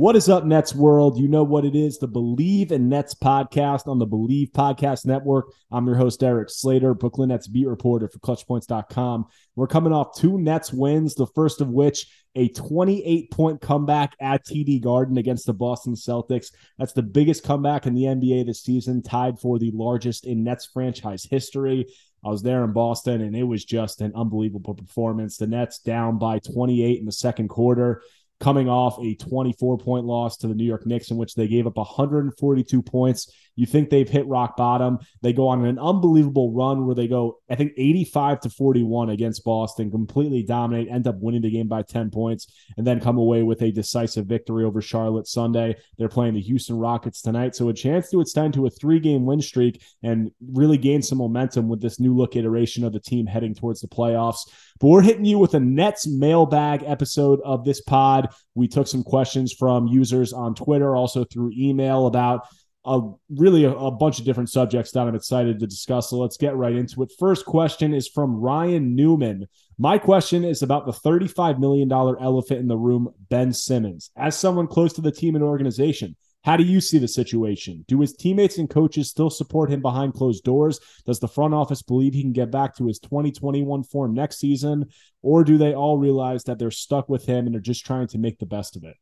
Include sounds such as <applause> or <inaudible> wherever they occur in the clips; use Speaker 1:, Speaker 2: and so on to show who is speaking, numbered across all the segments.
Speaker 1: What is up, Nets world? You know what it is the Believe in Nets podcast on the Believe Podcast Network. I'm your host, Eric Slater, Brooklyn Nets beat reporter for ClutchPoints.com. We're coming off two Nets wins, the first of which a 28 point comeback at TD Garden against the Boston Celtics. That's the biggest comeback in the NBA this season, tied for the largest in Nets franchise history. I was there in Boston, and it was just an unbelievable performance. The Nets down by 28 in the second quarter coming off a 24 point loss to the New York Knicks, in which they gave up 142 points. You think they've hit rock bottom. They go on an unbelievable run where they go, I think, 85 to 41 against Boston, completely dominate, end up winning the game by 10 points, and then come away with a decisive victory over Charlotte Sunday. They're playing the Houston Rockets tonight. So a chance to extend to a three game win streak and really gain some momentum with this new look iteration of the team heading towards the playoffs. But we're hitting you with a Nets mailbag episode of this pod. We took some questions from users on Twitter, also through email about a really a, a, bunch of different subjects that I'm excited to discuss. So let's get right into it. First question is from Ryan Newman. My question is about the $35 million elephant in the room, Ben Simmons. As someone close to the team and organization, how do you see the situation? Do his teammates and coaches still support him behind closed doors? Does the front office believe he can get back to his 2021 form next season? Or do they all realize that they're stuck with him and are just trying to make the best of it?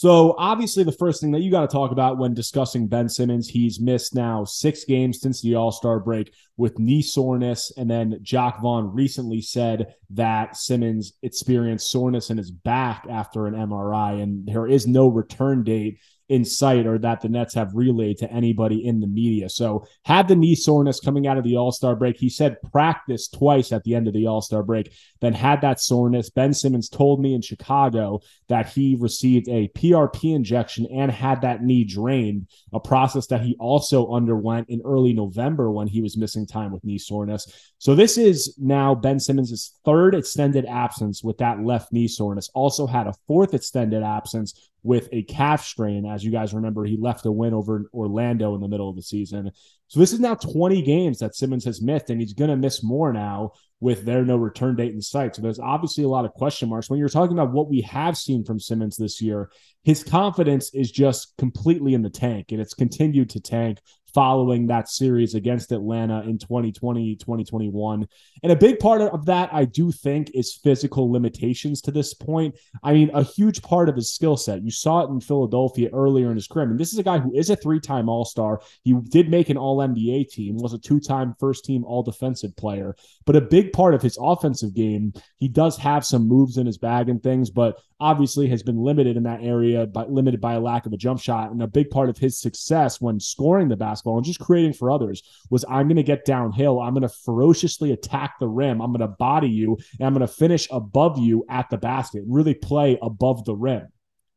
Speaker 1: So obviously, the first thing that you got to talk about when discussing Ben Simmons, he's missed now six games since the All Star break with knee soreness, and then Jacque Vaughn recently said that Simmons experienced soreness in his back after an MRI, and there is no return date in sight or that the Nets have relayed to anybody in the media. So had the knee soreness coming out of the All Star break. He said practice twice at the end of the All Star break, then had that soreness. Ben Simmons told me in Chicago that he received a PRP injection and had that knee drained, a process that he also underwent in early November when he was missing time with knee soreness. So this is now Ben Simmons' third extended absence with that left knee soreness. Also had a fourth extended absence with a calf strain. As you guys remember, he left a win over Orlando in the middle of the season. So this is now 20 games that Simmons has missed, and he's going to miss more now with there no return date in sight. So there's obviously a lot of question marks. When you're talking about what we have seen from Simmons this year, his confidence is just completely in the tank, and it's continued to tank following that series against Atlanta in 2020, 2021. And a big part of that, I do think, is physical limitations to this point. I mean, a huge part of his skill set. You saw it in Philadelphia earlier in his career. I mean, this is a guy who is a three time All Star. He did make an All NBA team, was a two time first team All Defensive player. But a big part of his offensive game, he does have some moves in his bag and things, but obviously has been limited in that area, but limited by a lack of a jump shot. And a big part of his success when scoring the basketball and just creating for others was I'm going to get downhill. I'm going to ferociously attack the rim. I'm going to body you and I'm going to finish above you at the basket, really play above the rim.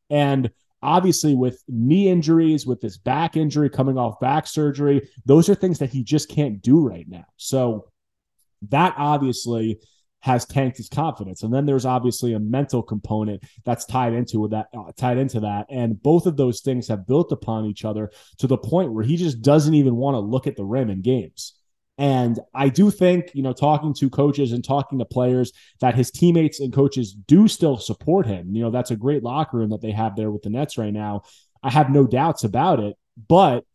Speaker 1: And obviously with knee injuries, with this back injury coming off back surgery, those are things that he just can't do right now. So that obviously has tanked his confidence. And then there's obviously a mental component that's tied into that, uh, tied into that. And both of those things have built upon each other to the point where he just doesn't even want to look at the rim in games. And I do think, you know, talking to coaches and talking to players, that his teammates and coaches do still support him. You know, that's a great locker room that they have there with the Nets right now. I have no doubts about it. But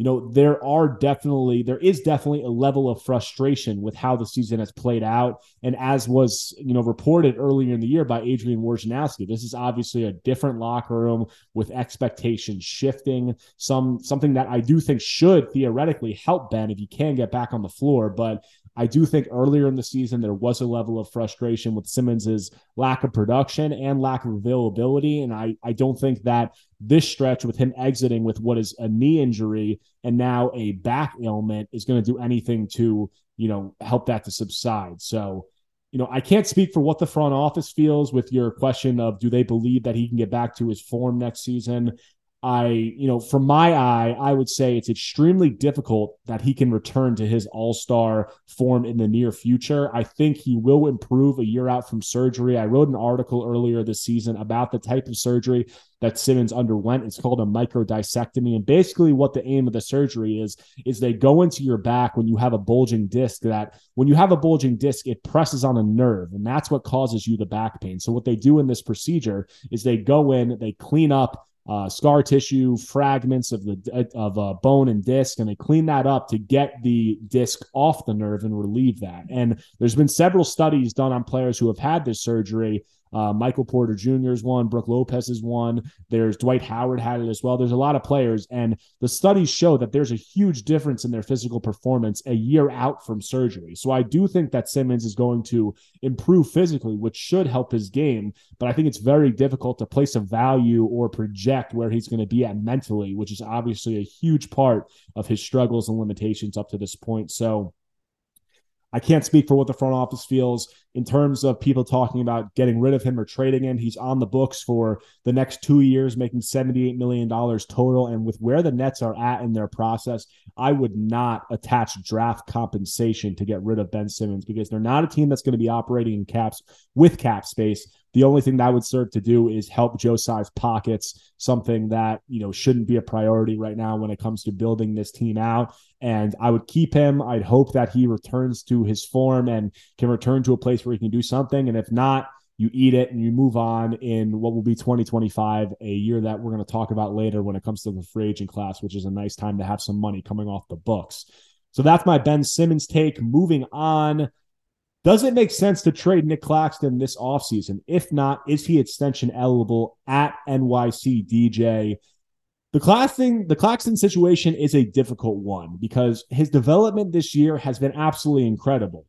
Speaker 1: you know, there are definitely, there is definitely a level of frustration with how the season has played out. And as was, you know, reported earlier in the year by Adrian Wojnarowski, this is obviously a different locker room with expectations shifting. Some something that I do think should theoretically help Ben if he can get back on the floor. But I do think earlier in the season there was a level of frustration with Simmons's lack of production and lack of availability. And I, I don't think that this stretch with him exiting with what is a knee injury and now a back ailment is going to do anything to, you know, help that to subside. So, you know, I can't speak for what the front office feels with your question of do they believe that he can get back to his form next season? I, you know, from my eye, I would say it's extremely difficult that he can return to his all star form in the near future. I think he will improve a year out from surgery. I wrote an article earlier this season about the type of surgery that Simmons underwent. It's called a microdiscectomy. And basically, what the aim of the surgery is, is they go into your back when you have a bulging disc that when you have a bulging disc, it presses on a nerve, and that's what causes you the back pain. So, what they do in this procedure is they go in, they clean up uh, scar tissue, fragments of the of uh, bone and disc, and they clean that up to get the disc off the nerve and relieve that. And there's been several studies done on players who have had this surgery uh, Michael Porter Jr. is one. Brook Lopez is one. There's Dwight Howard had it as well. There's a lot of players, and the studies show that there's a huge difference in their physical performance a year out from surgery. So I do think that Simmons is going to improve physically, which should help his game. But I think it's very difficult to place a value or project where he's going to be at mentally, which is obviously a huge part of his struggles and limitations up to this point. So I can't speak for what the front office feels in terms of people talking about getting rid of him or trading him. He's on the books for the next two years, making $78 million total. And with where the Nets are at in their process, I would not attach draft compensation to get rid of Ben Simmons because they're not a team that's going to be operating in caps with cap space. The only thing that would serve to do is help Joe Tsai's pockets, something that, you know, shouldn't be a priority right now when it comes to building this team out. And I would keep him. I'd hope that he returns to his form and can return to a place where he can do something. And if not, you eat it and you move on in what will be 2025, a year that we're going to talk about later when it comes to the free agent class, which is a nice time to have some money coming off the books. So that's my Ben Simmons take. Moving on. Does it make sense to trade Nick Claxton this offseason? If not, is he extension eligible at NYC DJ? The Claxton, the Claxton situation is a difficult one because his development this year has been absolutely incredible.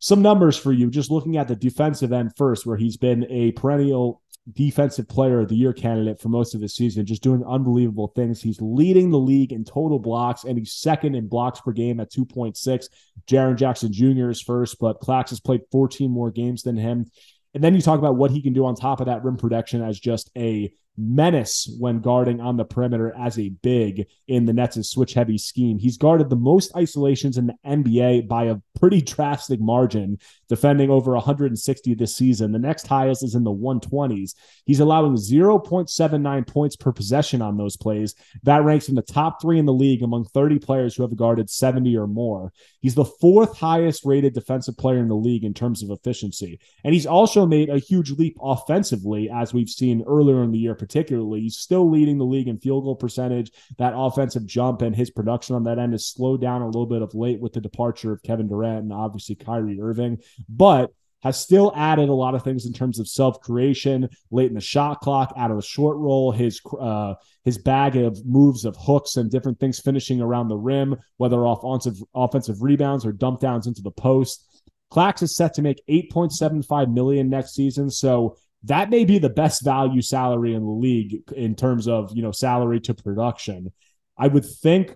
Speaker 1: Some numbers for you, just looking at the defensive end first, where he's been a perennial defensive player of the year candidate for most of the season, just doing unbelievable things. He's leading the league in total blocks, and he's second in blocks per game at 2.6. Jaren Jackson Jr. is first, but Clax has played 14 more games than him. And then you talk about what he can do on top of that rim protection as just a menace when guarding on the perimeter as a big in the Nets' switch heavy scheme. He's guarded the most isolations in the NBA by a pretty drastic margin, defending over 160 this season. The next highest is in the 120s. He's allowing 0.79 points per possession on those plays. That ranks in the top three in the league among 30 players who have guarded 70 or more. He's the fourth highest rated defensive player in the league in terms of efficiency. And he's also made a huge leap offensively, as we've seen earlier in the year, particularly. He's still leading the league in field goal percentage. That offensive jump and his production on that end has slowed down a little bit of late with the departure of Kevin Durant and obviously Kyrie Irving. But has still added a lot of things in terms of self creation, late in the shot clock, out of the short roll, his uh, his bag of moves of hooks and different things finishing around the rim, whether offensive offensive rebounds or dump downs into the post. Clax is set to make 8.75 million next season, so that may be the best value salary in the league in terms of you know salary to production. I would think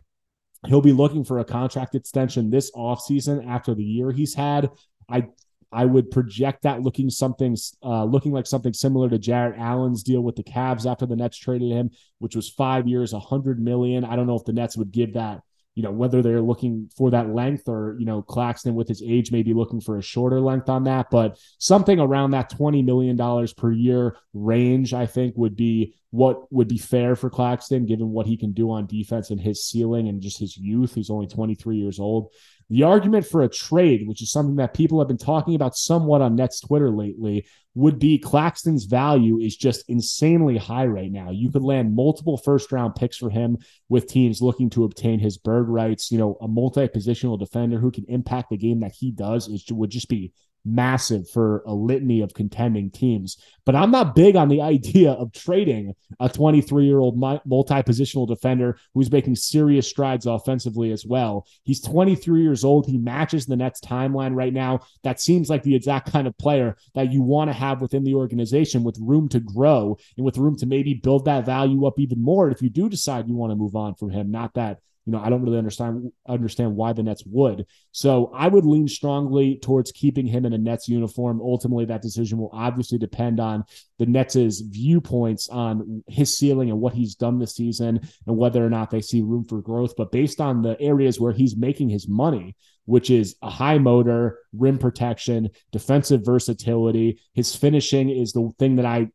Speaker 1: he'll be looking for a contract extension this offseason after the year he's had. I I would project that looking something uh, looking like something similar to Jarrett Allen's deal with the Cavs after the Nets traded him, which was five years, a hundred million. I don't know if the Nets would give that you know, whether they're looking for that length or, you know, Claxton with his age may be looking for a shorter length on that, but something around that $20 million per year range, I think would be what would be fair for Claxton, given what he can do on defense and his ceiling and just his youth. He's only 23 years old. The argument for a trade, which is something that people have been talking about somewhat on Nets Twitter lately, would be Claxton's value is just insanely high right now. You could land multiple first round picks for him with teams looking to obtain his bird rights. You know, a multi positional defender who can impact the game that he does is would just be massive for a litany of contending teams. But I'm not big on the <laughs> idea of trading a 23 year old multi positional defender who's making serious strides offensively as well. He's 23 years old. He matches the Nets timeline right now. That seems like the exact kind of player that you want to have within the organization with room to grow and with room to maybe build that value up even more if you do decide you want to move on from him. Not that you know, I don't really understand understand why the Nets would. So I would lean strongly towards keeping him in a Nets uniform. Ultimately, that decision will obviously depend on the Nets' viewpoints on his ceiling and what he's done this season and whether or not they see room for growth. But based on the areas where he's making his money, which is a high motor, rim protection, defensive versatility. His finishing is the thing that I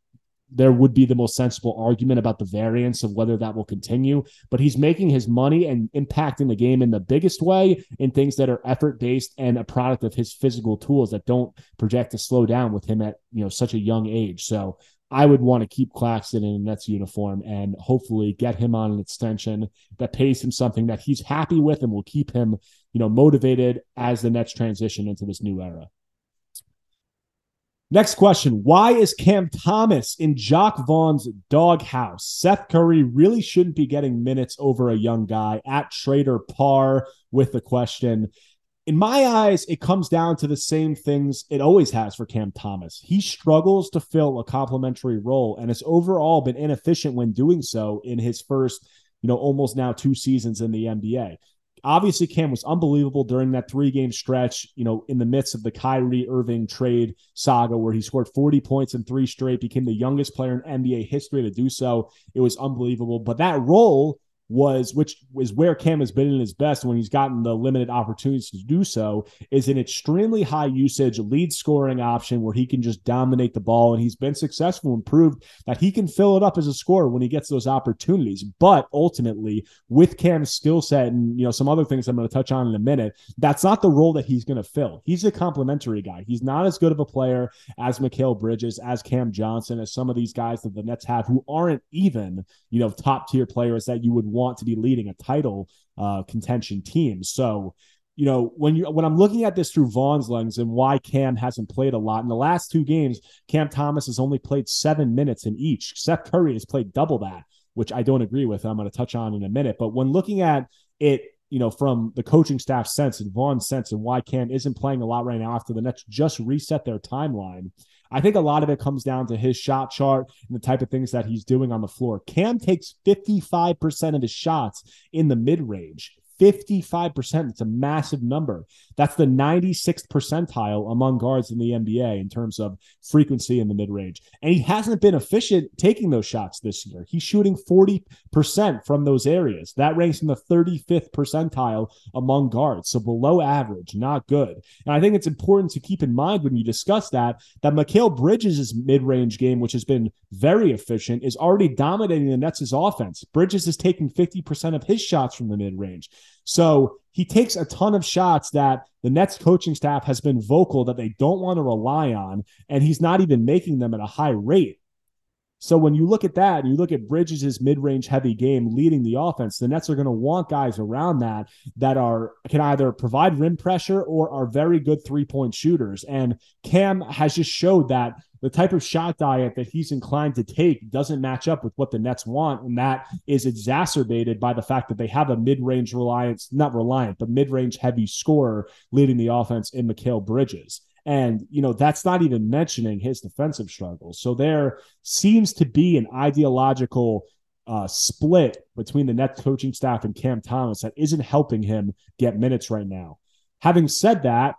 Speaker 1: there would be the most sensible argument about the variance of whether that will continue. But he's making his money and impacting the game in the biggest way in things that are effort based and a product of his physical tools that don't project to slow down with him at you know such a young age. So I would want to keep Claxton in a Nets uniform and hopefully get him on an extension that pays him something that he's happy with and will keep him, you know, motivated as the Nets transition into this new era. Next question. Why is Cam Thomas in Jacque Vaughn's doghouse? Seth Curry really shouldn't be getting minutes over a young guy at Trader Par with the question in my eyes, it comes down to the same things it always has for Cam Thomas. He struggles to fill a complementary role and has overall been inefficient when doing so in his first, you know, almost now two seasons in the NBA. Obviously, Cam was unbelievable during that three game stretch, you know, in the midst of the Kyrie Irving trade saga where he scored 40 points in three straight, became the youngest player in NBA history to do so. It was unbelievable. But that role was which is where Cam has been in his best when he's gotten the limited opportunities to do so is an extremely high usage lead scoring option where he can just dominate the ball. And he's been successful and proved that he can fill it up as a scorer when he gets those opportunities. But ultimately with Cam's skill set and you know some other things I'm going to touch on in a minute that's not the role that he's going to fill. He's a complementary guy. He's not as good of a player as Mikal Bridges as Cam Johnson as some of these guys that the Nets have who aren't even you know top tier players that you would want to be leading a title uh, contention team. So, you know, when you when I'm looking at this through Vaughn's lens and why Cam hasn't played a lot in the last two games, Cam Thomas has only played seven minutes in each. Seth Curry has played double that, which I don't agree with. I'm going to touch on in a minute. But when looking at it, you know, from the coaching staff sense and Vaughn's sense and why Cam isn't playing a lot right now after the Nets just reset their timeline, I think a lot of it comes down to his shot chart and the type of things that he's doing on the floor. Cam takes 55% of his shots in the mid range. 55%. It's a massive number. That's the 96th percentile among guards in the NBA in terms of frequency in the mid range. And he hasn't been efficient taking those shots this year. He's shooting 40% from those areas. That ranks in the 35th percentile among guards. So below average, not good. And I think it's important to keep in mind when you discuss that, that Mikal Bridges' mid range game, which has been very efficient, is already dominating the Nets' offense. Bridges is taking 50% of his shots from the mid range. So he takes a ton of shots that the Nets coaching staff has been vocal that they don't want to rely on, and he's not even making them at a high rate. So when you look at that and you look at Bridges' mid-range heavy game leading the offense, the Nets are going to want guys around that that are can either provide rim pressure or are very good three-point shooters. And Cam has just showed that the type of shot diet that he's inclined to take doesn't match up with what the Nets want. And that is exacerbated by the fact that they have a mid range reliance, not reliant, but mid range heavy scorer leading the offense in Mikal Bridges. And, you know, that's not even mentioning his defensive struggles. So there seems to be an ideological uh, split between the Nets coaching staff and Cam Thomas that isn't helping him get minutes right now. Having said that,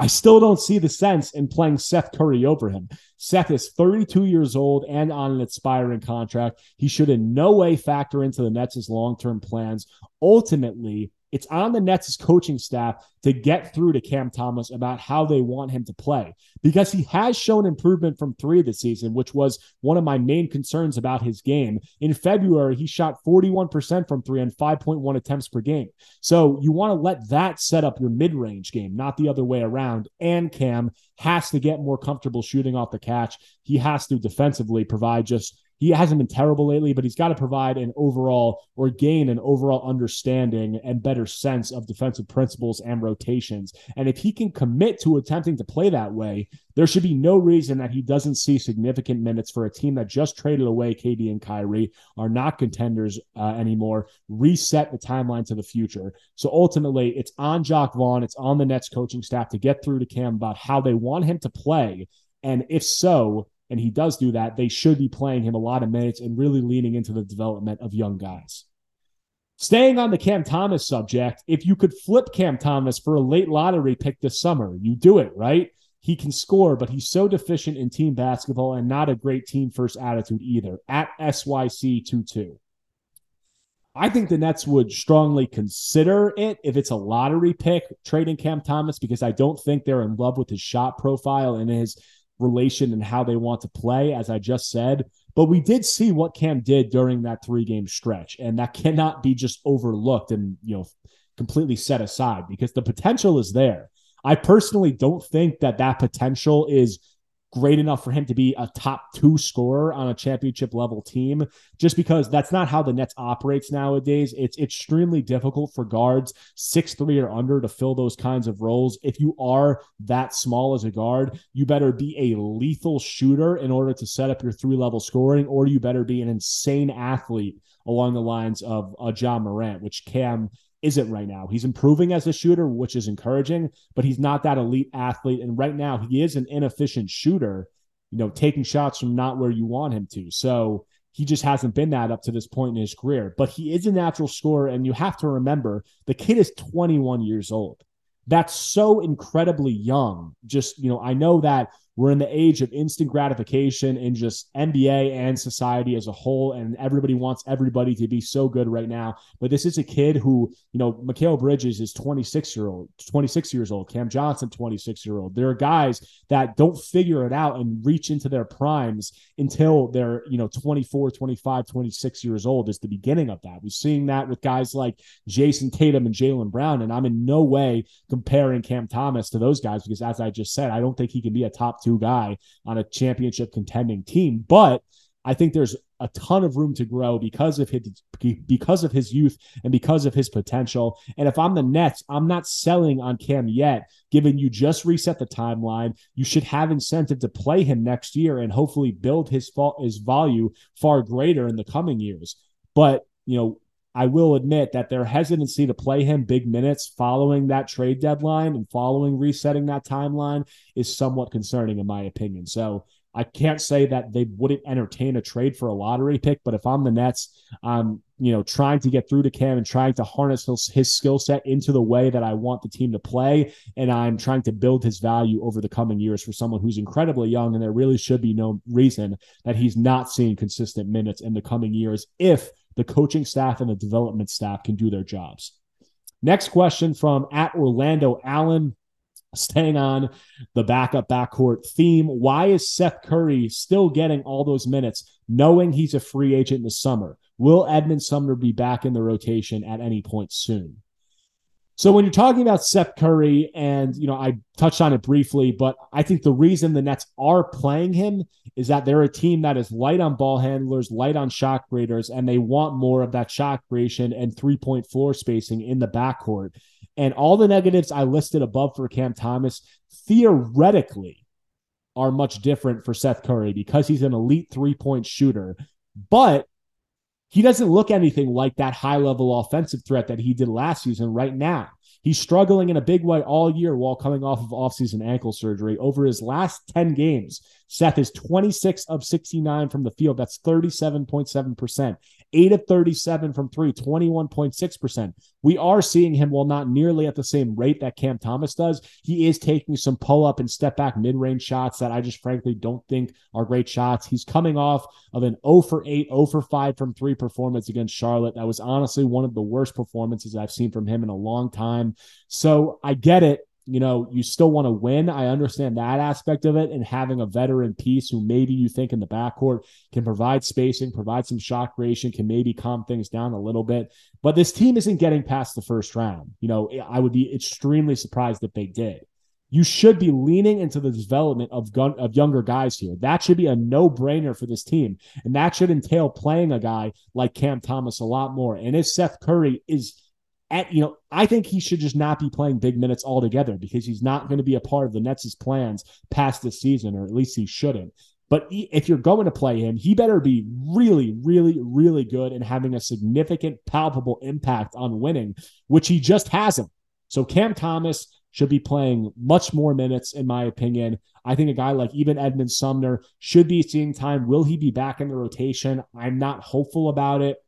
Speaker 1: I still don't see the sense in playing Seth Curry over him. Seth is 32 years old and on an expiring contract. He should in no way factor into the Nets' long term plans. Ultimately, it's on the Nets' coaching staff to get through to Cam Thomas about how they want him to play because he has shown improvement from three this season, which was one of my main concerns about his game. In February, he shot 41% from three and 5.1 attempts per game. So you want to let that set up your mid range game, not the other way around. And Cam has to get more comfortable shooting off the catch. He has to defensively provide just he hasn't been terrible lately, but he's got to provide an overall or gain an overall understanding and better sense of defensive principles and rotations. And if he can commit to attempting to play that way, there should be no reason that he doesn't see significant minutes for a team that just traded away KD and Kyrie, are not contenders uh, anymore, reset the timeline to the future. So ultimately, it's on Jacque Vaughn, it's on the Nets coaching staff to get through to Cam about how they want him to play. And if so, and he does do that, they should be playing him a lot of minutes and really leaning into the development of young guys. Staying on the Cam Thomas subject, if you could flip Cam Thomas for a late lottery pick this summer, you do it, right? He can score, but he's so deficient in team basketball and not a great team first attitude either. At SYC22. I think the Nets would strongly consider it if it's a lottery pick trading Cam Thomas because I don't think they're in love with his shot profile and his relation and how they want to play, as I just said. But we did see what Cam did during that three game stretch, and that cannot be just overlooked and you know completely set aside because the potential is there. I personally don't think that that potential is great enough for him to be a top two scorer on a championship level team, just because that's not how the Nets operates nowadays. It's extremely difficult for guards six three or under to fill those kinds of roles. If you are that small as a guard, you better be a lethal shooter in order to set up your three level scoring, or you better be an insane athlete along the lines of a Ja Morant, which Cam isn't right now. He's improving as a shooter, which is encouraging, but he's not that elite athlete. And right now, he is an inefficient shooter, you know, taking shots from not where you want him to. So he just hasn't been that up to this point in his career. But he is a natural scorer. And you have to remember the kid is 21 years old. That's so incredibly young. Just, you know, I know that we're in the age of instant gratification in just NBA and society as a whole, and everybody wants everybody to be so good right now. But this is a kid who, you know, Mikal Bridges is 26 year old, 26 years old. Cam Johnson, 26 year old. There are guys that don't figure it out and reach into their primes until they're, you know, 24, 25, 26 years old is the beginning of that. We're seeing that with guys like Jayson Tatum and Jaylen Brown, and I'm in no way comparing Cam Thomas to those guys because, as I just said, I don't think he can be a top two guy on a championship contending team. But I think there's a ton of room to grow because of his because of his youth and because of his potential. And if I'm the Nets, I'm not selling on Cam yet. Given you just reset the timeline, you should have incentive to play him next year and hopefully build his fault his value far greater in the coming years. But you know, I will admit that their hesitancy to play him big minutes following that trade deadline and following resetting that timeline is somewhat concerning, in my opinion. So I can't say that they wouldn't entertain a trade for a lottery pick, but if I'm the Nets, I'm you know trying to get through to Cam and trying to harness his, his skill set into the way that I want the team to play, and I'm trying to build his value over the coming years for someone who's incredibly young, and there really should be no reason that he's not seeing consistent minutes in the coming years if the coaching staff and the development staff can do their jobs. Next question from at Orlando Allen. Staying on the backup backcourt theme, why is Seth Curry still getting all those minutes, knowing he's a free agent in the summer? Will Edmond Sumner be back in the rotation at any point soon? So when you're talking about Seth Curry, and you know, I touched on it briefly, but I think the reason the Nets are playing him is that they're a team that is light on ball handlers, light on shot creators, and they want more of that shot creation and three point floor spacing in the backcourt. And all the negatives I listed above for Cam Thomas theoretically are much different for Seth Curry because he's an elite three point shooter. But he doesn't look anything like that high level offensive threat that he did last season right now. He's struggling in a big way all year while coming off of offseason ankle surgery. Over his last 10 games, Seth is 26 of 69 from the field. That's 37.7%. 8 of 37 from three, 21.6%. We are seeing him, well, not nearly at the same rate that Cam Thomas does, he is taking some pull up and step back mid range shots that I just frankly don't think are great shots. He's coming off of an 0 for 8, 0 for 5 from three performance against Charlotte. That was honestly one of the worst performances I've seen from him in a long time. So I get it you know, you still want to win. I understand that aspect of it. And having a veteran piece who maybe you think in the backcourt can provide spacing, provide some shot creation, can maybe calm things down a little bit. But this team isn't getting past the first round. You know, I would be extremely surprised if they did. You should be leaning into the development of gun of younger guys here. That should be a no-brainer for this team. And that should entail playing a guy like Cam Thomas a lot more. And if Seth Curry is at you know, I think he should just not be playing big minutes altogether because he's not going to be a part of the Nets' plans past this season, or at least he shouldn't. But if you're going to play him, he better be really, really, really good and having a significant, palpable impact on winning, which he just hasn't. So Cam Thomas should be playing much more minutes, in my opinion. I think a guy like even Edmond Sumner should be seeing time. Will he be back in the rotation? I'm not hopeful about it.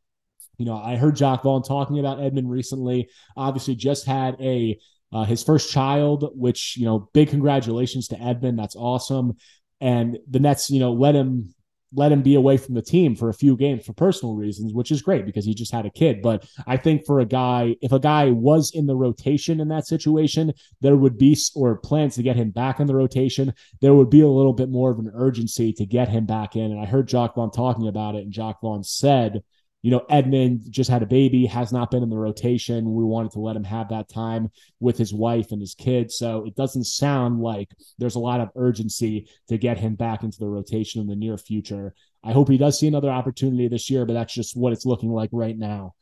Speaker 1: You know, I heard Jacque Vaughn talking about Edmond recently. Obviously, just had a uh, his first child, which you know, big congratulations to Edmond. That's awesome. And the Nets, you know, let him let him be away from the team for a few games for personal reasons, which is great because he just had a kid. But I think for a guy, if a guy was in the rotation in that situation, there would be or plans to get him back in the rotation. There would be a little bit more of an urgency to get him back in. And I heard Jacque Vaughn talking about it, and Jacque Vaughn said you know, Edmond just had a baby, has not been in the rotation. We wanted to let him have that time with his wife and his kids. So it doesn't sound like there's a lot of urgency to get him back into the rotation in the near future. I hope he does see another opportunity this year, but that's just what it's looking like right now.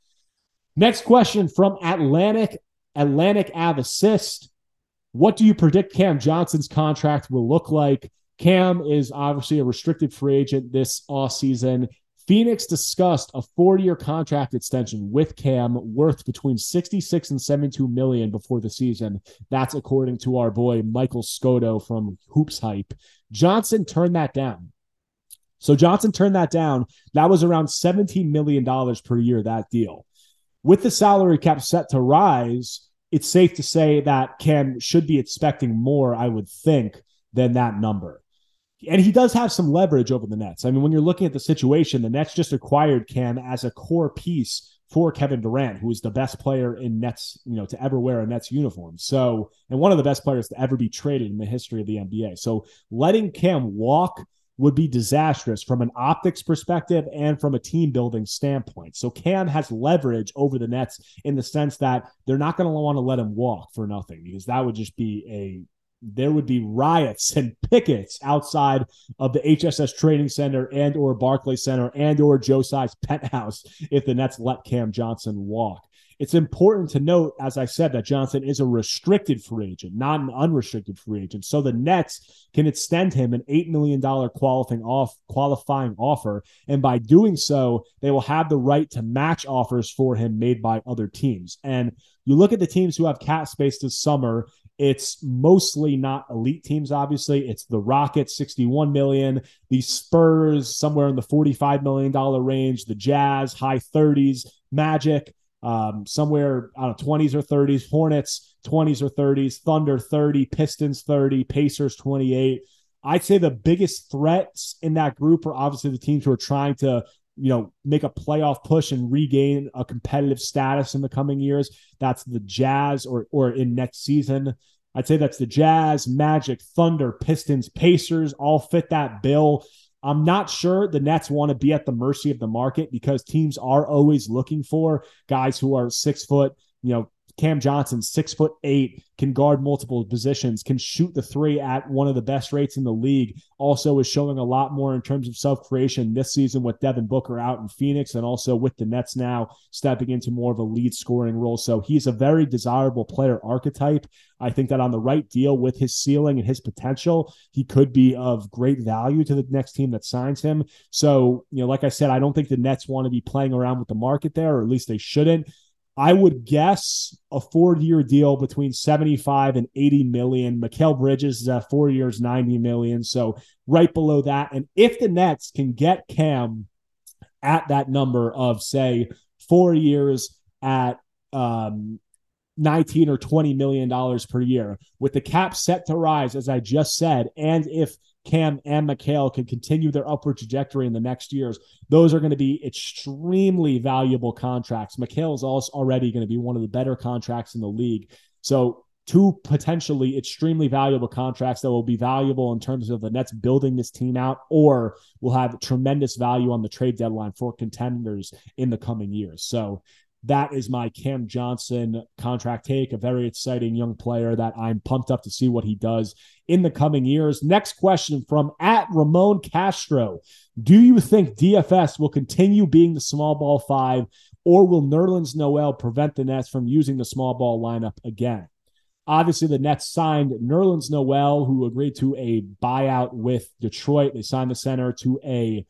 Speaker 1: Next question from Atlantic Atlantic Av Assist. What do you predict Cam Johnson's contract will look like? Cam is obviously a restricted free agent this off season. Phoenix discussed a four-year contract extension with Cam worth between 66 and 72 million before the season. That's according to our boy Michael Scotto from Hoops Hype. Johnson turned that down. So Johnson turned that down. That was around 17 million dollars per year that deal. With the salary cap set to rise, it's safe to say that Cam should be expecting more, I would think, than that number and he does have some leverage over the Nets. I mean, when you're looking at the situation, the Nets just acquired Cam as a core piece for Kevin Durant, who is the best player in Nets, you know, to ever wear a Nets uniform. So, and one of the best players to ever be traded in the history of the NBA. So, letting Cam walk would be disastrous from an optics perspective and from a team building standpoint. So Cam has leverage over the Nets in the sense that they're not going to want to let him walk for nothing because that would just be a there would be riots and pickets outside of the HSS Training Center and or Barclays Center and or Joe Tsai's penthouse if the Nets let Cam Johnson walk. It's important to note, as I said, that Johnson is a restricted free agent, not an unrestricted free agent. So the Nets can extend him an $8 million qualifying off qualifying offer. And by doing so, they will have the right to match offers for him made by other teams. And you look at the teams who have cap space this summer, it's mostly not elite teams, obviously. It's the Rockets, 61 million, the Spurs, somewhere in the $45 million range, the Jazz, high 30s, Magic, um, somewhere out of 20s or 30s, Hornets, 20s or 30s, Thunder 30, Pistons 30, Pacers 28. I'd say the biggest threats in that group are obviously the teams who are trying to you know, make a playoff push and regain a competitive status in the coming years. That's the Jazz or or in next season. I'd say that's the Jazz, Magic, Thunder, Pistons, Pacers all fit that bill. I'm not sure the Nets want to be at the mercy of the market because teams are always looking for guys who are six foot, you know, Cam Johnson, six foot eight, can guard multiple positions, can shoot the three at one of the best rates in the league. Also, is showing a lot more in terms of self creation this season with Devin Booker out in Phoenix and also with the Nets now stepping into more of a lead scoring role. So he's a very desirable player archetype. I think that on the right deal with his ceiling and his potential, he could be of great value to the next team that signs him. So, you know, like I said, I don't think the Nets want to be playing around with the market there, or at least they shouldn't. I would guess a four-year deal between 75 and 80 million. Mikal Bridges is at four years, 90 million. So right below that. And if the Nets can get Cam at that number of say four years at um 19 or 20 million dollars per year with the cap set to rise as i just said and if Cam and Mikal can continue their upward trajectory in the next years, those are going to be extremely valuable contracts. Mikal is also already going to be one of the better contracts in the league. So, two potentially extremely valuable contracts that will be valuable in terms of the Nets building this team out or will have tremendous value on the trade deadline for contenders in the coming years. So, that is my Cam Johnson contract take, a very exciting young player that I'm pumped up to see what he does in the coming years. Next question from at Ramon Castro. Do you think DFS will continue being the small ball five, or will Nerlens Noel prevent the Nets from using the small ball lineup again? Obviously, the Nets signed Nerlens Noel, who agreed to a buyout with Detroit. They signed the center to a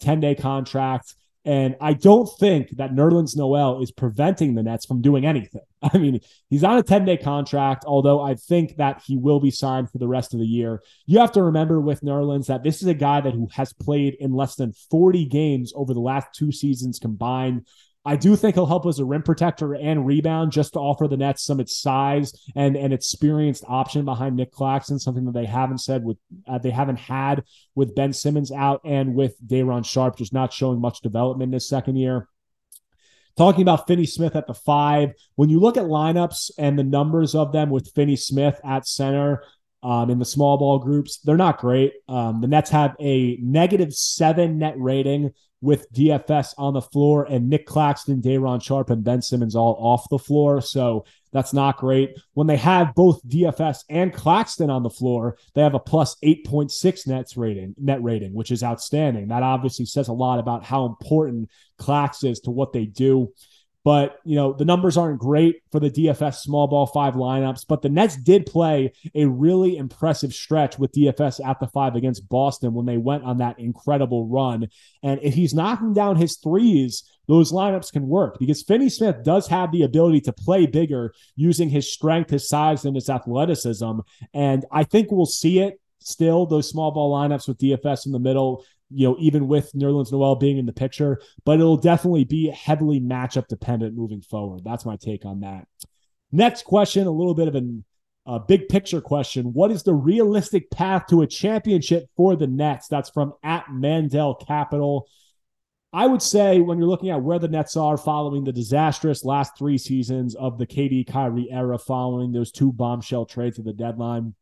Speaker 1: 10 uh, day contract. And I don't think that Nerlens Noel is preventing the Nets from doing anything. <laughs> I mean, he's on a 10 day contract, although I think that he will be signed for the rest of the year. You have to remember with Nerlens that this is a guy that who has played in less than 40 games over the last two seasons combined. I do think he'll help as a rim protector and rebound just to offer the Nets some its size and and experienced option behind Nick Claxton, something that they haven't said with uh, they haven't had with Ben Simmons out and with Day'Ron Sharpe just not showing much development in his second year. Talking about Finney Smith at the five, when you look at lineups and the numbers of them with Finney Smith at center, um, in the small ball groups. They're not great. Um, the Nets have a negative seven net rating with DFS on the floor and Nick Claxton, Day'Ron Sharpe, and Ben Simmons all off the floor. So that's not great. When they have both DFS and Claxton on the floor, they have a plus 8.6 nets rating, net rating, which is outstanding. That obviously says a lot about how important Clax is to what they do. But, you know, the numbers aren't great for the DFS small ball five lineups, but the Nets did play a really impressive stretch with DFS at the five against Boston when they went on that incredible run. And if he's knocking down his threes, those lineups can work because Finney Smith does have the ability to play bigger using his strength, his size, and his athleticism. And I think we'll see it still those small ball lineups with DFS in the middle you know, even with Nerlens Noel being in the picture, but it'll definitely be heavily matchup dependent moving forward. That's my take on that. Next question, a little bit of an, a big picture question. What is the realistic path to a championship for the Nets? That's from at Mandel Capital. I would say when you're looking at where the Nets are following the disastrous last three seasons of the KD Kyrie era, following those two bombshell trades at the deadline,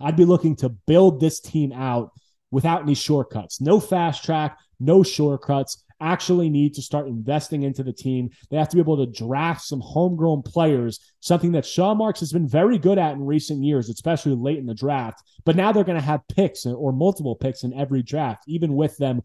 Speaker 1: I'd be looking to build this team out without any shortcuts. No fast track, no shortcuts. Actually, need to start investing into the team. They have to be able to draft some homegrown players, something that Sean Marks has been very good at in recent years, especially late in the draft. But now they're going to have picks or multiple picks in every draft, even with them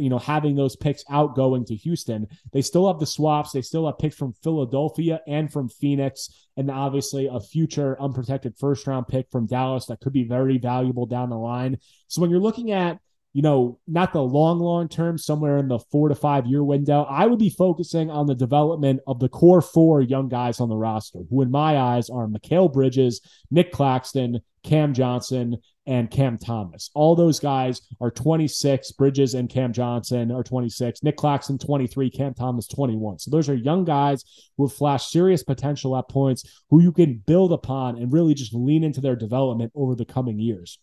Speaker 1: you know, having those picks out going to Houston. They still have the swaps. They still have picks from Philadelphia and from Phoenix, and obviously a future unprotected first round pick from Dallas that could be very valuable down the line. So when you're looking at you know, not the long, long term, somewhere in the four to five year window. I would be focusing on the development of the core four young guys on the roster, who in my eyes are Mikal Bridges, Nick Claxton, Cam Johnson, and Cam Thomas. All those guys are 26. Bridges and Cam Johnson are 26. Nick Claxton, 23. Cam Thomas, 21. So those are young guys who have flashed serious potential at points who you can build upon and really just lean into their development over the coming years.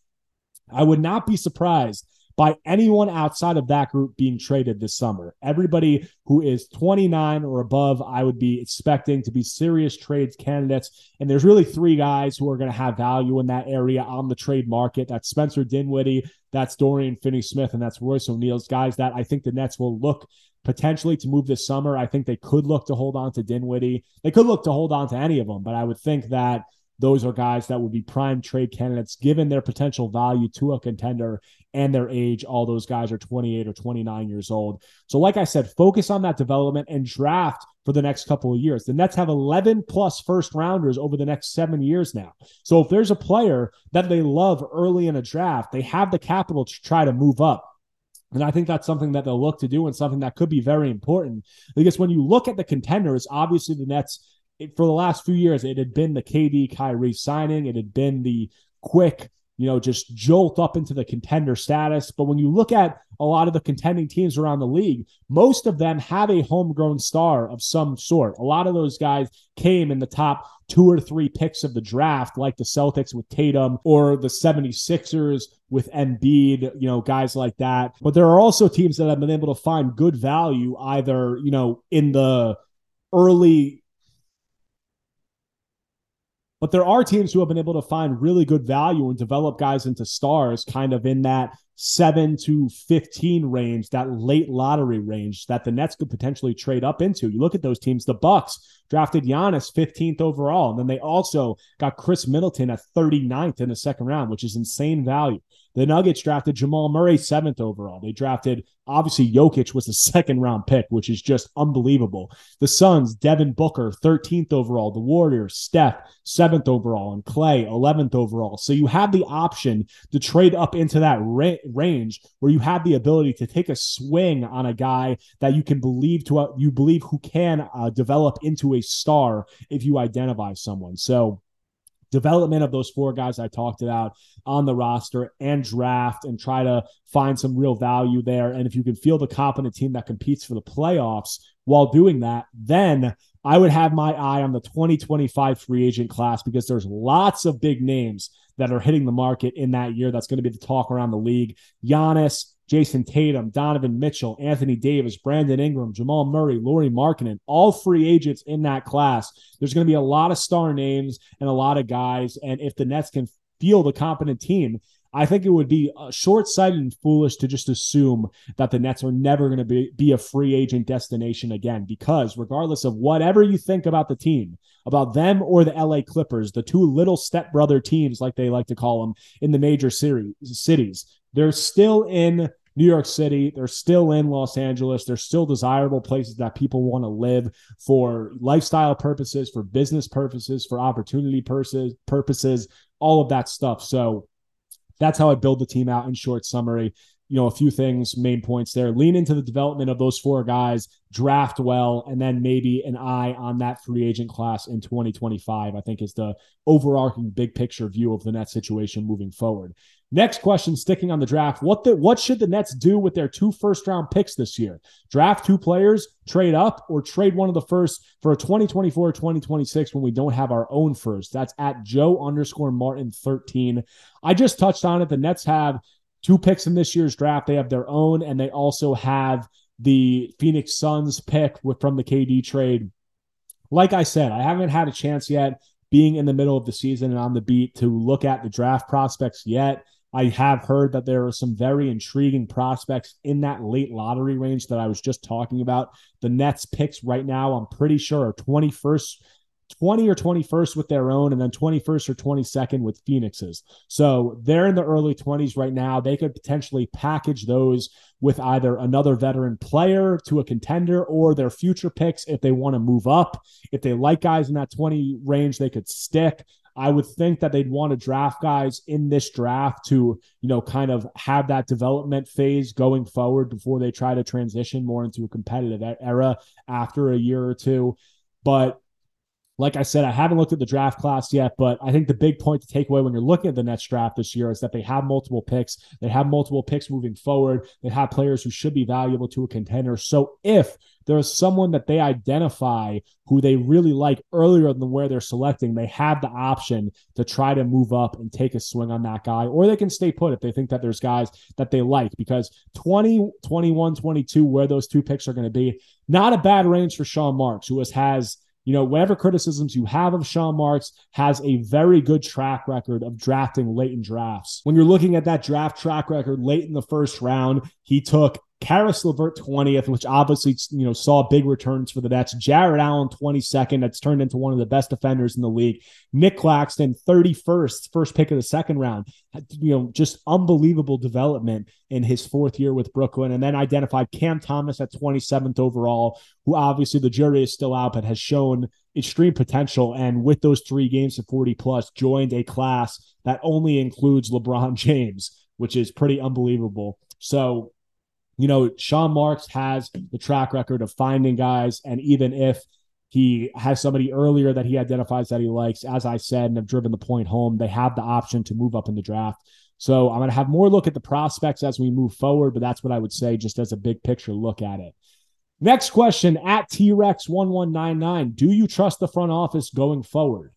Speaker 1: I would not be surprised by anyone outside of that group being traded this summer. Everybody who is 29 or above, I would be expecting to be serious trades candidates. And there's really three guys who are going to have value in that area on the trade market. That's Spencer Dinwiddie, that's Dorian Finney Smith, and that's Royce O'Neale's guys that I think the Nets will look potentially to move this summer. I think they could look to hold on to Dinwiddie. They could look to hold on to any of them, but I would think that those are guys that would be prime trade candidates given their potential value to a contender and their age. All those guys are 28 or 29 years old. So, like I said, focus on that development and draft for the next couple of years. The Nets have 11 plus first rounders over the next seven years now. So, if there's a player that they love early in a draft, they have the capital to try to move up. And I think that's something that they'll look to do and something that could be very important. Because when you look at the contenders, obviously the Nets it, for the last few years, it had been the KD Kyrie signing. It had been the quick, you know, just jolt up into the contender status. But when you look at a lot of the contending teams around the league, most of them have a homegrown star of some sort. A lot of those guys came in the top two or three picks of the draft, like the Celtics with Tatum or the 76ers with Embiid, you know, guys like that. But there are also teams that have been able to find good value either, you know, in the early but there are teams who have been able to find really good value and develop guys into stars kind of in that 7 to 15 range, that late lottery range that the Nets could potentially trade up into. You look at those teams, the Bucks drafted Giannis 15th overall, and then they also got Khris Middleton at 39th in the second round, which is insane value. The Nuggets drafted Jamal Murray seventh overall. They drafted, obviously, Jokic was the second round pick, which is just unbelievable. The Suns, Devin Booker, 13th overall. The Warriors, Steph, seventh overall. And Clay 11th overall. So you have the option to trade up into that ra- range where you have the ability to take a swing on a guy that you can believe to, uh, you believe who can uh, develop into a star if you identify someone. So, development of those four guys I talked about on the roster and draft and try to find some real value there. And if you can field a competent team that competes for the playoffs while doing that, then I would have my eye on the 2025 free agent class because there's lots of big names that are hitting the market in that year. That's going to be the talk around the league. Giannis, Jayson Tatum, Donovan Mitchell, Anthony Davis, Brandon Ingram, Jamal Murray, Lauri Markkanen, all free agents in that class. There's going to be a lot of star names and a lot of guys. And if the Nets can field a competent team, I think it would be uh, short sighted and foolish to just assume that the Nets are never going to be, be a free agent destination again, because regardless of whatever you think about the team, about them or the LA Clippers, the two little stepbrother teams, like they like to call them in the major series, cities, they're still in New York City. They're still in Los Angeles. They're still desirable places that people want to live for lifestyle purposes, for business purposes, for opportunity purposes, purposes, all of that stuff. So that's how I build the team out in short summary. You know, a few things, main points there. Lean into the development of those four guys, draft well, and then maybe an eye on that free agent class in 2025. I think is the overarching big picture view of the net situation moving forward. Next question, sticking on the draft, what the what should the Nets do with their two first round picks this year? Draft two players, trade up, or trade one of the first for a 2024 2026 when we don't have our own first? That's at Joe underscore Martin 13. I just touched on it. The Nets have two picks in this year's draft. They have their own, and they also have the Phoenix Suns pick with, from the KD trade. Like I said, I haven't had a chance yet being in the middle of the season and on the beat to look at the draft prospects yet. I have heard that there are some very intriguing prospects in that late lottery range that I was just talking about. The Nets picks right now, I'm pretty sure, are 21st 20 or 21st with their own, and then 21st or 22nd with Phoenix's. So they're in the early 20s right now. They could potentially package those with either another veteran player to a contender or their future picks if they want to move up. If they like guys in that 20 range, they could stick. I would think that they'd want to draft guys in this draft to, you know, kind of have that development phase going forward before they try to transition more into a competitive era after a year or two. But like I said, I haven't looked at the draft class yet, but I think the big point to take away when you're looking at the Nets draft this year is that they have multiple picks. They have multiple picks moving forward. They have players who should be valuable to a contender. So if there is someone that they identify who they really like earlier than where they're selecting, they have the option to try to move up and take a swing on that guy, or they can stay put if they think that there's guys that they like because 20, 21, 22, where those two picks are going to be, not a bad range for Sean Marks, who has, has you know, whatever criticisms you have of Sean Marks, has a very good track record of drafting late in drafts. When you're looking at that draft track record late in the first round, he took Caris LeVert 20th, which obviously you know saw big returns for the Nets. Jarrett Allen 22nd, that's turned into one of the best defenders in the league. Nic Claxton 31st, first pick of the second round. You know, just unbelievable development in his fourth year with Brooklyn, and then identified Cam Thomas at 27th overall, who obviously the jury is still out, but has shown extreme potential. And with those three games of 40 plus, joined a class that only includes LeBron <laughs> James, which is pretty unbelievable. So you know, Sean Marks has the track record of finding guys, and even if he has somebody earlier that he identifies that he likes, as I said, and have driven the point home, they have the option to move up in the draft. So I'm going to have more look at the prospects as we move forward, but that's what I would say just as a big picture look at it. Next question at T Rex 1199 Do you trust the front office going forward?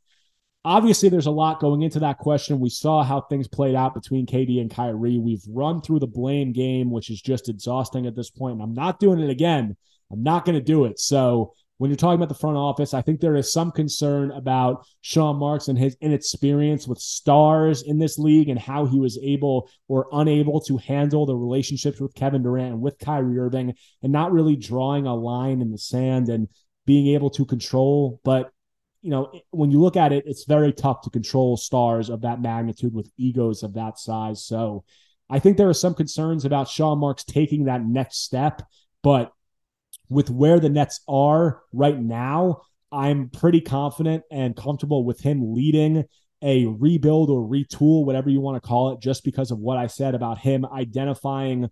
Speaker 1: Obviously, there's a lot going into that question. We saw how things played out between KD and Kyrie. We've run through the blame game, which is just exhausting at this point. And I'm not doing it again. I'm not going to do it. So, when you're talking about the front office, I think there is some concern about Sean Marks and his inexperience with stars in this league and how he was able or unable to handle the relationships with Kevin Durant and with Kyrie Irving and not really drawing a line in the sand and being able to control. But you know, when you look at it, it's very tough to control stars of that magnitude with egos of that size. So I think there are some concerns about Sean Marks taking that next step, but with where the Nets are right now, I'm pretty confident and comfortable with him leading a rebuild or retool, whatever you want to call it, just because of what I said about him identifying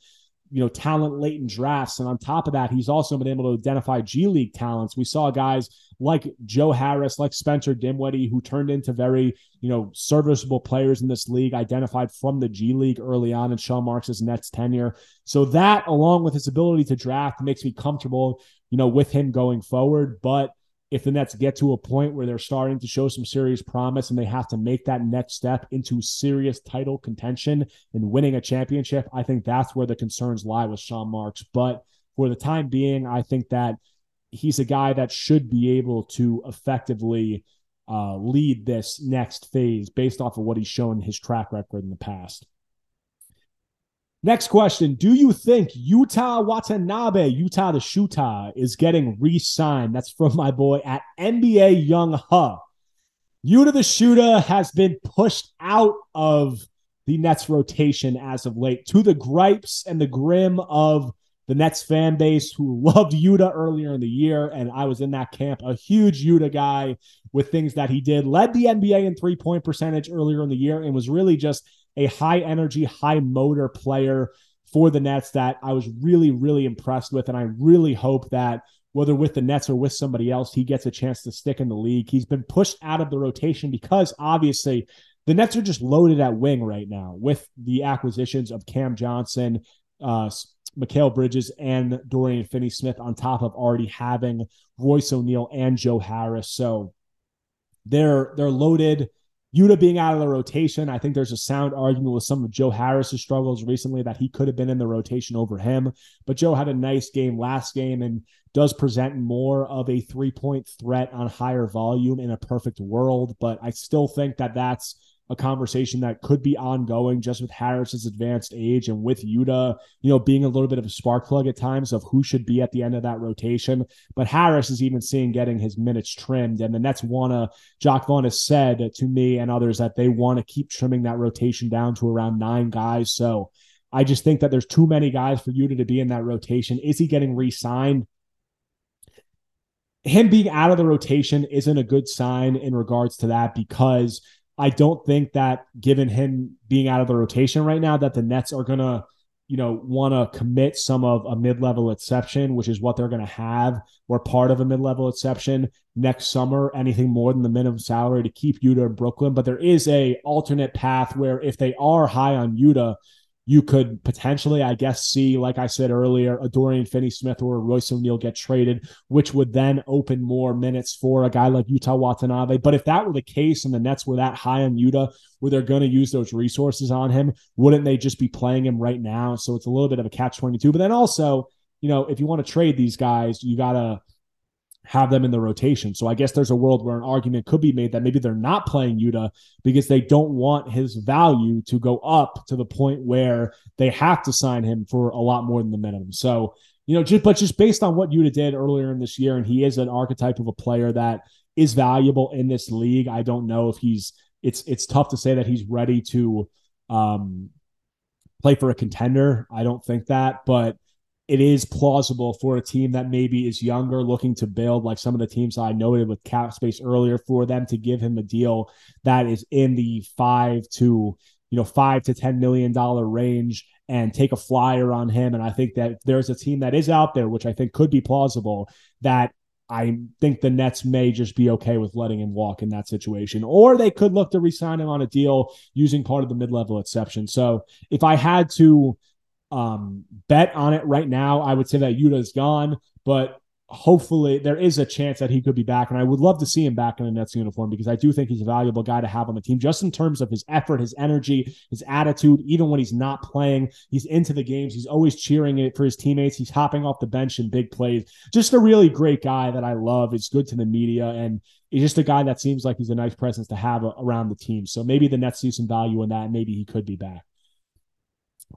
Speaker 1: you know, talent laden drafts. And on top of that, he's also been able to identify G League talents. We saw guys like Joe Harris, like Spencer Dinwiddie who turned into very, you know, serviceable players in this league, identified from the G League early on in Sean Marks' Nets tenure. So that, along with his ability to draft, makes me comfortable, you know, with him going forward. But if the Nets get to a point where they're starting to show some serious promise and they have to make that next step into serious title contention and winning a championship, I think that's where the concerns lie with Sean Marks. But for the time being, I think that he's a guy that should be able to effectively uh, lead this next phase based off of what he's shown his track record in the past. Next question. Do you think Yuta Watanabe, Yuta the Shooter, is getting re signed? That's from my boy at NBA Young Huh. Yuta the Shooter has been pushed out of the Nets rotation as of late to the gripes and the grim of the Nets fan base who <laughs> loved Yuta earlier in the year. And I was in that camp, a huge Yuta guy with things that he did, led the NBA in three point percentage earlier in the year, and was really just a high energy, high motor player for the Nets that I was really, really impressed with. And I really hope that whether with the Nets or with somebody else, he gets a chance to stick in the league. He's been pushed out of the rotation because obviously the Nets are just loaded at wing right now with the acquisitions of Cam Johnson, uh, Mikal Bridges, and Dorian Finney Smith on top of already having Royce O'Neale and Joe Harris. So they're they're loaded. Yuta being out of the rotation, I think there's a sound argument with some of Joe Harris's struggles recently that he could have been in the rotation over him. But Joe had a nice game last game and does present more of a three point threat on higher volume in a perfect world. But I still think that that's a conversation that could be ongoing just with Harris's advanced age and with Yuta, you know, being a little bit of a spark plug at times of who should be at the end of that rotation. But Harris is even seeing getting his minutes trimmed. And the Nets want to, Jacque Vaughn has said to me and others that they want to keep trimming that rotation down to around nine guys. So I just think that there's too many guys for Yuta to be in that rotation. Is he getting re signed? Him being out of the rotation isn't a good sign in regards to that because I don't think that given him being out of the rotation right now, that the Nets are gonna, you know, want to commit some of a mid-level exception, which is what they're gonna have, or part of a mid-level exception next summer, anything more than the minimum salary to keep Yuta in Brooklyn. But there is a alternate path where if they are high on Yuta, you could potentially, I guess, see, like I said earlier, a Dorian Finney Smith or a Royce O'Neale get traded, which would then open more minutes for a guy like Yuta Watanabe. But if that were the case and the Nets were that high on Yuta, where they're going to use those resources on him, wouldn't they just be playing him right now? So it's a little bit of a catch 22. But then also, you know, if you want to trade these guys, you got to have them in the rotation. So I guess there's a world where an argument could be made that maybe they're not playing Yuta because they don't want his value to go up to the point where they have to sign him for a lot more than the minimum. So, you know, just but just based on what Yuta did earlier in this year, and he is an archetype of a player that is valuable in this league. I don't know if he's it's it's tough to say that he's ready to um play for a contender. I don't think that, but it is plausible for a team that maybe is younger, looking to build, like some of the teams I noted with cap space earlier, for them to give him a deal that is in the five to you know five to ten million dollar range and take a flyer on him. And I think that there's a team that is out there, which I think could be plausible, that I think the Nets may just be okay with letting him walk in that situation, or they could look to resign him on a deal using part of the mid-level exception. So if I had to um, bet on it right now, I would say that Yuta's gone, but hopefully there is a chance that he could be back. And I would love to see him back in a Nets uniform because I do think he's a valuable guy to have on the team, just in terms of his effort, his energy, his attitude. Even when he's not playing, he's into the games. He's always cheering it for his teammates. He's hopping off the bench in big plays. Just a really great guy that I love. It's good to the media and he's just a guy that seems like he's a nice presence to have around the team. So maybe the Nets see some value in that. Maybe he could be back.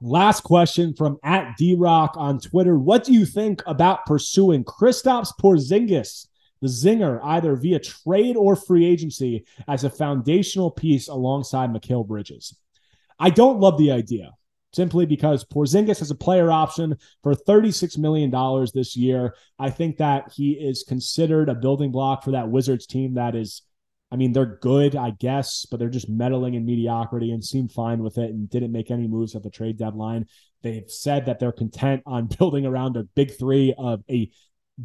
Speaker 1: Last question from at D Rock on Twitter. What do you think about pursuing Kristaps Porzingis, the zinger, either via trade or free agency as a foundational piece alongside Mikal Bridges? I don't love the idea simply because Porzingis has a player option for $36 million this year. I think that he is considered a building block for that Wizards team that is I mean, they're good, I guess, but they're just meddling in mediocrity and seem fine with it and didn't make any moves at the trade deadline. They've said that they're content on <laughs> building around a big three of a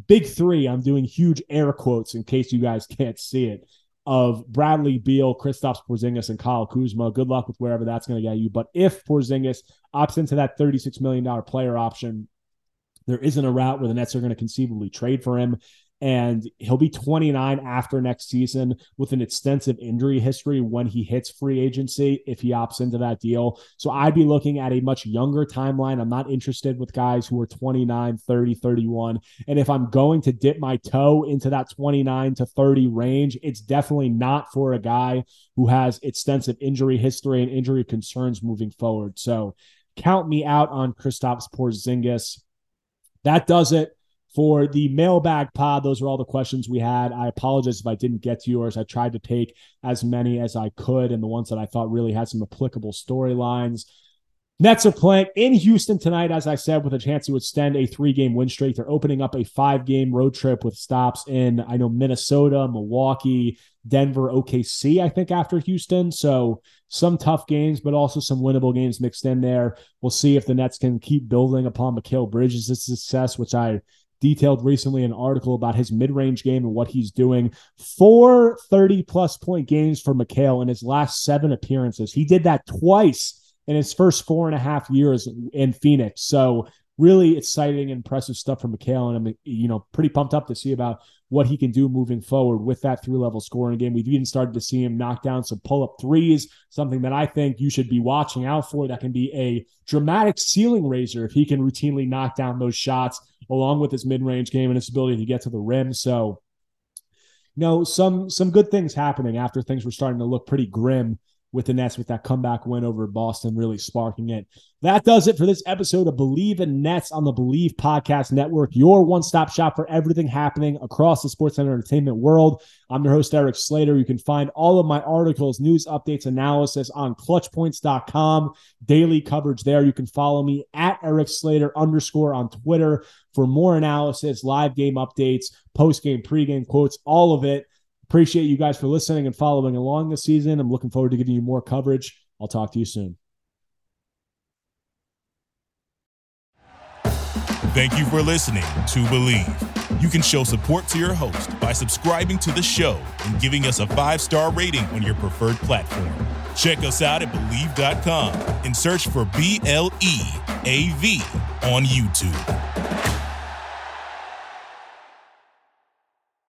Speaker 1: big three. I'm doing huge air quotes in case you guys <laughs> can't see it of Bradley Beal, Kristaps Porzingis, and Kyle Kuzma. Good luck with wherever that's going to get you. But if Porzingis opts into that $36 million player option, there isn't a route where the Nets are going to conceivably trade for him and he'll be 29 after next season with an extensive injury history when he hits free agency if he opts into that deal. So I'd be looking at a much younger timeline. I'm not interested with guys who are 29, 30, 31. And if I'm going to dip my toe into that 29 to 30 range, it's definitely not for a guy who has extensive injury history and injury concerns moving forward. So count me out on Kristaps Porzingis. That does it for the mailbag pod. Those are all the questions we had. I apologize if I didn't get to yours. I tried to take as many as I could and the ones that I thought really had some applicable storylines. Nets are playing in Houston tonight, as I said, with a chance to extend a three game win streak. They're opening up a five game road trip with stops in, I know, Minnesota, Milwaukee, Denver, OKC, I think, after Houston. So some tough games, but also some winnable games mixed in there. We'll see if the Nets can keep building upon Mikal Bridges' success, which I detailed recently an article about his mid-range game and what he's doing. Four 30 plus point games for Mikal in his last seven appearances. He did that twice in his first four and a half years in Phoenix. So really exciting, impressive stuff from Mikal, and I'm you know pretty pumped up to see about what he can do moving forward with that three level scoring game. We've even started to see him knock down some pull up threes, something that I think you should be watching out for. That can be a dramatic ceiling raiser if he can routinely knock down those shots, along with his mid range game and his ability to get to the rim. So. You know, some some good things happening after things were starting to look pretty grim with the Nets with that comeback win over Boston, really sparking it. That does it for this episode of Bleav in Nets on the Bleav Podcast Network, your one stop shop for everything happening across the sports and entertainment world. I'm your host, Erik Slater. You can find all of my articles, news updates, analysis on clutchpoints.com, daily coverage there. You can follow me at Erik Slater underscore on Twitter for more analysis, live game updates, post game, pre-game quotes, all of it. Appreciate you guys for listening and following along this season. I'm looking forward to giving you more coverage. I'll talk to you soon.
Speaker 2: Thank you for listening to Bleav. You can show support to your host by subscribing to the show and giving us a five star rating on your preferred platform. Check us out at Bleav.com and search for B L E A V on YouTube.